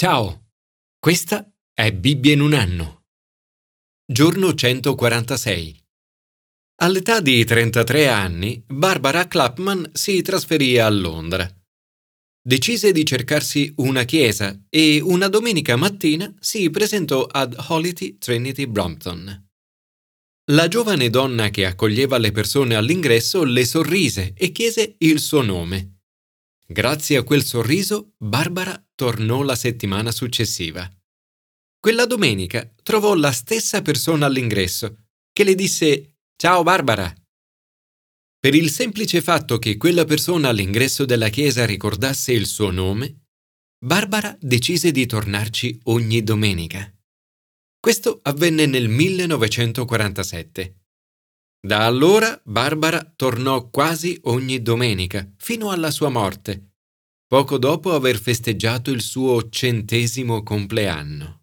Ciao, questa è Bibbia in un anno. Giorno 146. All'età di 33 anni, Barbara Clapman si trasferì a Londra. Decise di cercarsi una chiesa e una domenica mattina si presentò ad Holy Trinity Brompton. La giovane donna che accoglieva le persone all'ingresso le sorrise e chiese il suo nome. Grazie a quel sorriso, Barbara tornò la settimana successiva. Quella domenica trovò la stessa persona all'ingresso, che le disse Ciao Barbara. Per il semplice fatto che quella persona all'ingresso della chiesa ricordasse il suo nome, Barbara decise di tornarci ogni domenica. Questo avvenne nel 1947. Da allora Barbara tornò quasi ogni domenica, fino alla sua morte, poco dopo aver festeggiato il suo centesimo compleanno.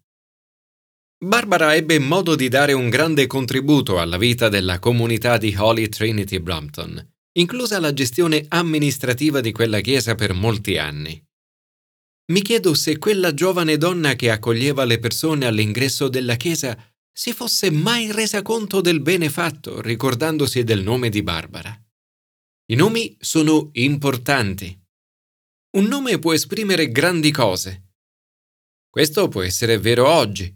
Barbara ebbe modo di dare un grande contributo alla vita della comunità di Holy Trinity Brompton, inclusa la gestione amministrativa di quella chiesa per molti anni. Mi chiedo se quella giovane donna che accoglieva le persone all'ingresso della chiesa si fosse mai resa conto del bene fatto ricordandosi del nome di Barbara. I nomi sono importanti. Un nome può esprimere grandi cose. Questo può essere vero oggi,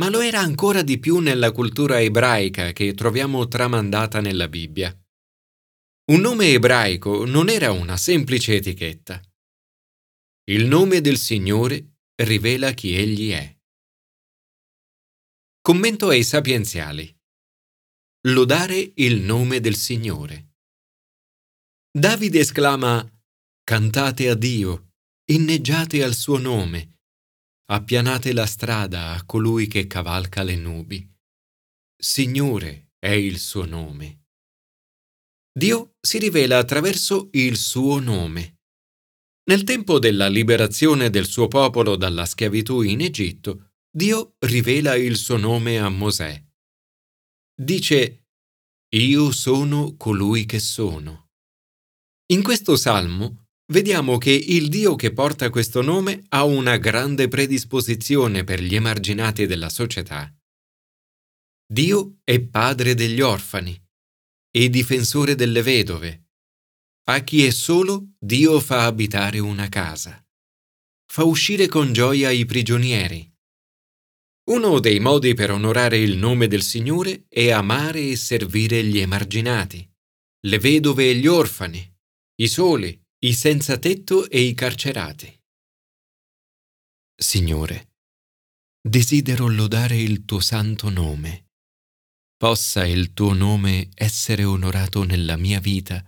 ma lo era ancora di più nella cultura ebraica che troviamo tramandata nella Bibbia. Un nome ebraico non era una semplice etichetta. Il nome del Signore rivela chi Egli è. Commento ai sapienziali. Lodare il nome del Signore. Davide esclama Cantate a Dio, inneggiate al suo nome, appianate la strada a colui che cavalca le nubi. Signore è il suo nome. Dio si rivela attraverso il suo nome. Nel tempo della liberazione del suo popolo dalla schiavitù in Egitto, Dio rivela il suo nome a Mosè. Dice, Io sono colui che sono. In questo salmo vediamo che il Dio che porta questo nome ha una grande predisposizione per gli emarginati della società. Dio è padre degli orfani e difensore delle vedove. A chi è solo, Dio fa abitare una casa. Fa uscire con gioia i prigionieri uno dei modi per onorare il nome del Signore è amare e servire gli emarginati, le vedove e gli orfani, i soli, i senza tetto e i carcerati. Signore, desidero lodare il tuo santo nome. Possa il tuo nome essere onorato nella mia vita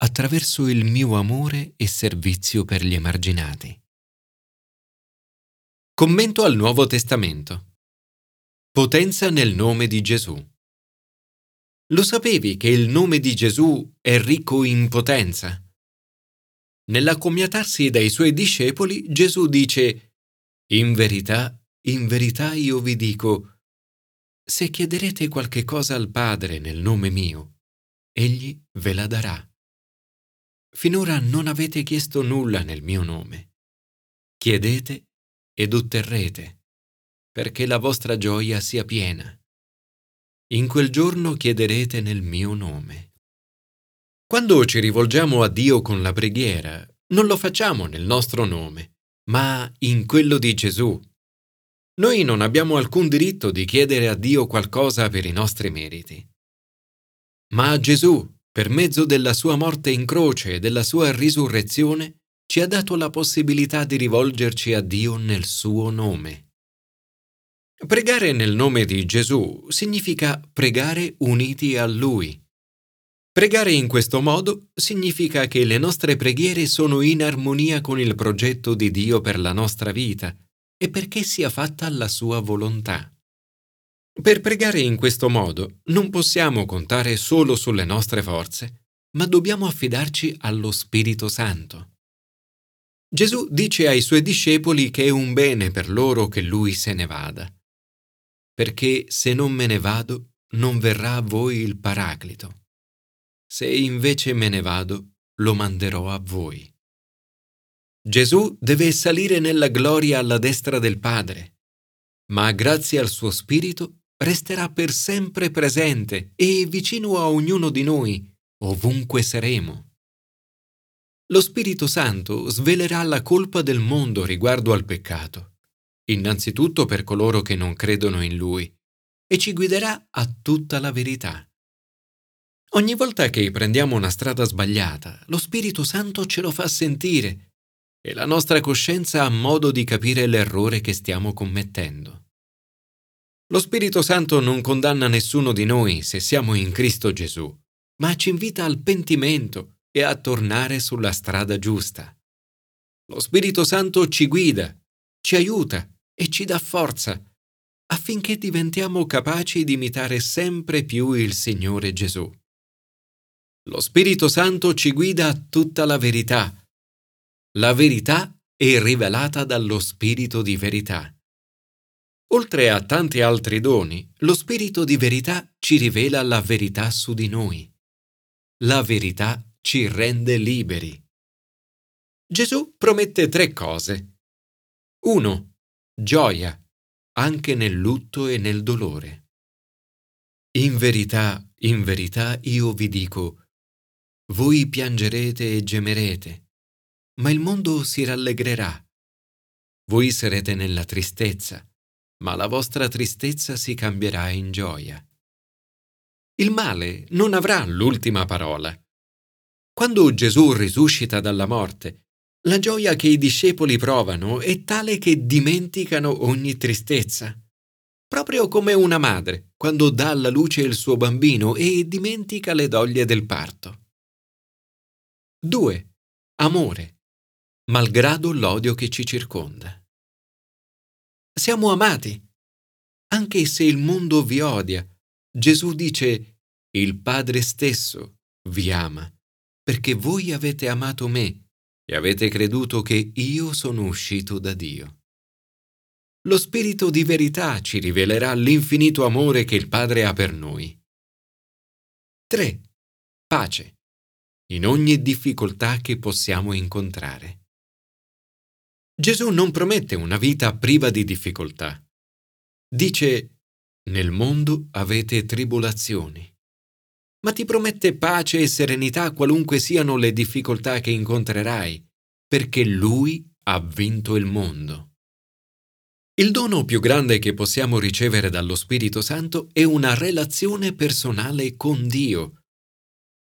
attraverso il mio amore e servizio per gli emarginati. Commento al Nuovo Testamento. Potenza nel nome di Gesù. Lo sapevi che il nome di Gesù è ricco in potenza? Nell'accomiatarsi dai suoi discepoli, Gesù dice, In verità, in verità io vi dico, se chiederete qualche cosa al Padre nel nome mio, Egli ve la darà. Finora non avete chiesto nulla nel mio nome. Chiedete ed otterrete, perché la vostra gioia sia piena. In quel giorno chiederete nel mio nome. Quando ci rivolgiamo a Dio con la preghiera, non lo facciamo nel nostro nome, ma in quello di Gesù. Noi non abbiamo alcun diritto di chiedere a Dio qualcosa per i nostri meriti. Ma Gesù, per mezzo della sua morte in croce e della sua risurrezione, ci ha dato la possibilità di rivolgerci a Dio nel suo nome. Pregare nel nome di Gesù significa pregare uniti a Lui. Pregare in questo modo significa che le nostre preghiere sono in armonia con il progetto di Dio per la nostra vita e perché sia fatta la sua volontà. Per pregare in questo modo non possiamo contare solo sulle nostre forze, ma dobbiamo affidarci allo Spirito Santo. Gesù dice ai suoi discepoli che è un bene per loro che lui se ne vada, perché se non me ne vado, non verrà a voi il Paraclito. Se invece me ne vado, lo manderò a voi. Gesù deve salire nella gloria alla destra del Padre, ma grazie al suo Spirito resterà per sempre presente e vicino a ognuno di noi, ovunque saremo. Lo Spirito Santo svelerà la colpa del mondo riguardo al peccato, innanzitutto per coloro che non credono in Lui, e ci guiderà a tutta la verità. Ogni volta che prendiamo una strada sbagliata, lo Spirito Santo ce lo fa sentire e la nostra coscienza ha modo di capire l'errore che stiamo commettendo. Lo Spirito Santo non condanna nessuno di noi se siamo in Cristo Gesù, ma ci invita al pentimento e a tornare sulla strada giusta. Lo Spirito Santo ci guida, ci aiuta e ci dà forza affinché diventiamo capaci di imitare sempre più il Signore Gesù. Lo Spirito Santo ci guida a tutta la verità. La verità è rivelata dallo Spirito di verità. Oltre a tanti altri doni, lo Spirito di verità ci rivela la verità su di noi. La verità ci rende liberi. Gesù promette tre cose. 1. Gioia, anche nel lutto e nel dolore. In verità, in verità io vi dico, voi piangerete e gemerete, ma il mondo si rallegrerà. Voi sarete nella tristezza, ma la vostra tristezza si cambierà in gioia. Il male non avrà l'ultima parola. Quando Gesù risuscita dalla morte, la gioia che i discepoli provano è tale che dimenticano ogni tristezza, proprio come una madre quando dà alla luce il suo bambino e dimentica le doglie del parto. 2. Amore, malgrado l'odio che ci circonda. Siamo amati. Anche se il mondo vi odia, Gesù dice, il Padre stesso vi ama perché voi avete amato me e avete creduto che io sono uscito da Dio. Lo Spirito di verità ci rivelerà l'infinito amore che il Padre ha per noi. 3. Pace. In ogni difficoltà che possiamo incontrare. Gesù non promette una vita priva di difficoltà. Dice, nel mondo avete tribolazioni ma ti promette pace e serenità qualunque siano le difficoltà che incontrerai, perché Lui ha vinto il mondo. Il dono più grande che possiamo ricevere dallo Spirito Santo è una relazione personale con Dio.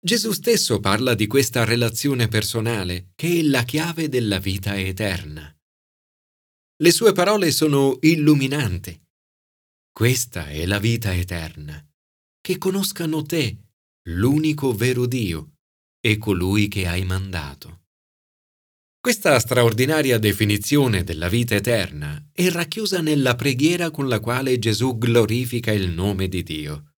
Gesù stesso parla di questa relazione personale che è la chiave della vita eterna. Le sue parole sono illuminanti. Questa è la vita eterna, che conoscano te, l'unico vero Dio e colui che hai mandato. Questa straordinaria definizione della vita eterna è racchiusa nella preghiera con la quale Gesù glorifica il nome di Dio.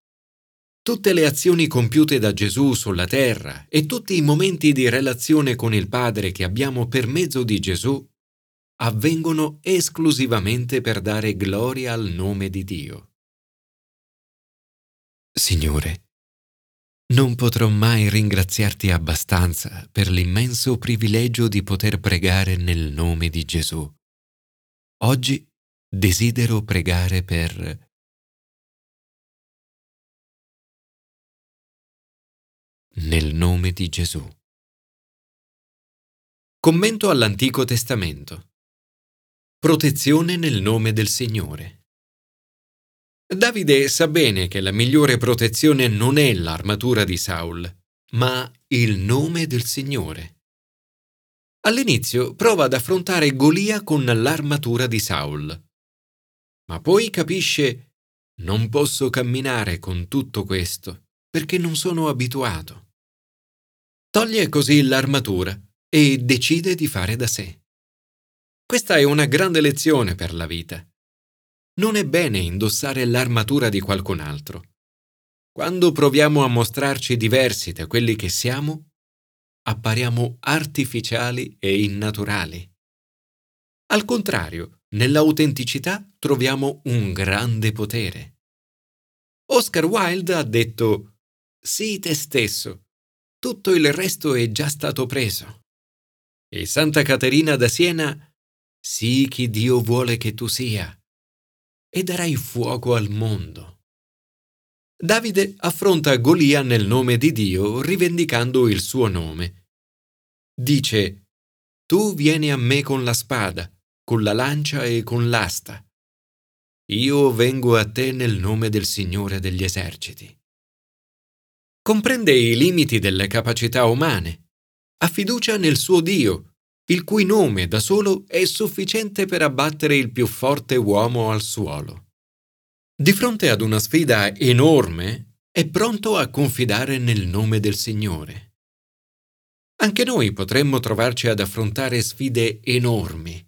Tutte le azioni compiute da Gesù sulla terra e tutti i momenti di relazione con il Padre che abbiamo per mezzo di Gesù avvengono esclusivamente per dare gloria al nome di Dio. Signore, non potrò mai ringraziarti abbastanza per l'immenso privilegio di poter pregare nel nome di Gesù. Oggi desidero pregare per nel nome di Gesù. Commento all'Antico Testamento. Protezione nel nome del Signore. Davide sa bene che la migliore protezione non è l'armatura di Saul, ma il nome del Signore. All'inizio prova ad affrontare Golia con l'armatura di Saul, ma poi capisce non posso camminare con tutto questo perché non sono abituato. Toglie così l'armatura e decide di fare da sé. Questa è una grande lezione per la vita. Non è bene indossare l'armatura di qualcun altro. Quando proviamo a mostrarci diversi da quelli che siamo, appariamo artificiali e innaturali. Al contrario, nell'autenticità troviamo un grande potere. Oscar Wilde ha detto Sii te stesso, tutto il resto è già stato preso. e Santa Caterina da Siena, sii chi Dio vuole che tu sia, e darai fuoco al mondo. Davide affronta Golia nel nome di Dio rivendicando il suo nome. Dice, Tu vieni a me con la spada, con la lancia e con l'asta. Io vengo a te nel nome del Signore degli eserciti. Comprende i limiti delle capacità umane, ha fiducia nel suo Dio, il cui nome da solo è sufficiente per abbattere il più forte uomo al suolo. Di fronte ad una sfida enorme, è pronto a confidare nel nome del Signore. Anche noi potremmo trovarci ad affrontare sfide enormi.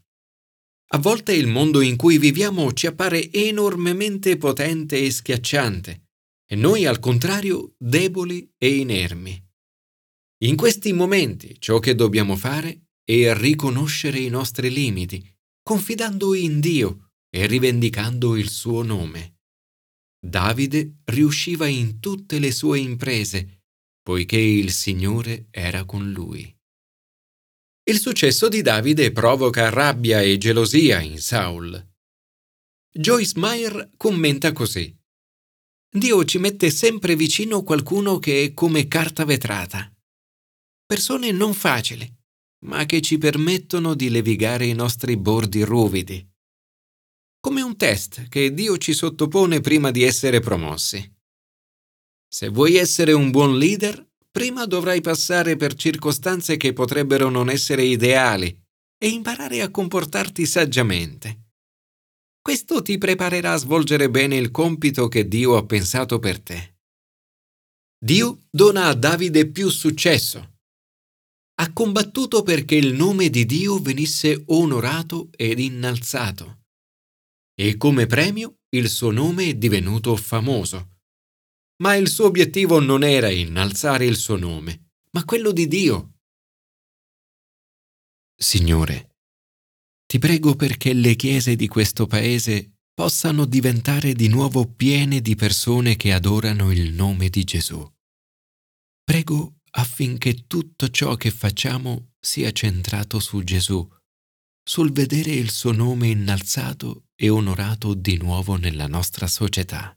A volte il mondo in cui viviamo ci appare enormemente potente e schiacciante, e noi al contrario deboli e inermi. In questi momenti ciò che dobbiamo fare è riconoscere i nostri limiti, confidando in Dio e rivendicando il suo nome. Davide riusciva in tutte le sue imprese, poiché il Signore era con lui. Il successo di Davide provoca rabbia e gelosia in Saul. Joyce Meyer commenta così. Dio ci mette sempre vicino qualcuno che è come carta vetrata. Persone non facili, ma che ci permettono di levigare i nostri bordi ruvidi come un test che Dio ci sottopone prima di essere promossi. Se vuoi essere un buon leader, prima dovrai passare per circostanze che potrebbero non essere ideali e imparare a comportarti saggiamente. Questo ti preparerà a svolgere bene il compito che Dio ha pensato per te. Dio dona a Davide più successo. Ha combattuto perché il nome di Dio venisse onorato ed innalzato e come premio il suo nome è divenuto famoso. Ma il suo obiettivo non era innalzare il suo nome, ma quello di Dio. Signore, ti prego perché le chiese di questo paese possano diventare di nuovo piene di persone che adorano il nome di Gesù. Prego affinché tutto ciò che facciamo sia centrato su Gesù sul vedere il suo nome innalzato e onorato di nuovo nella nostra società.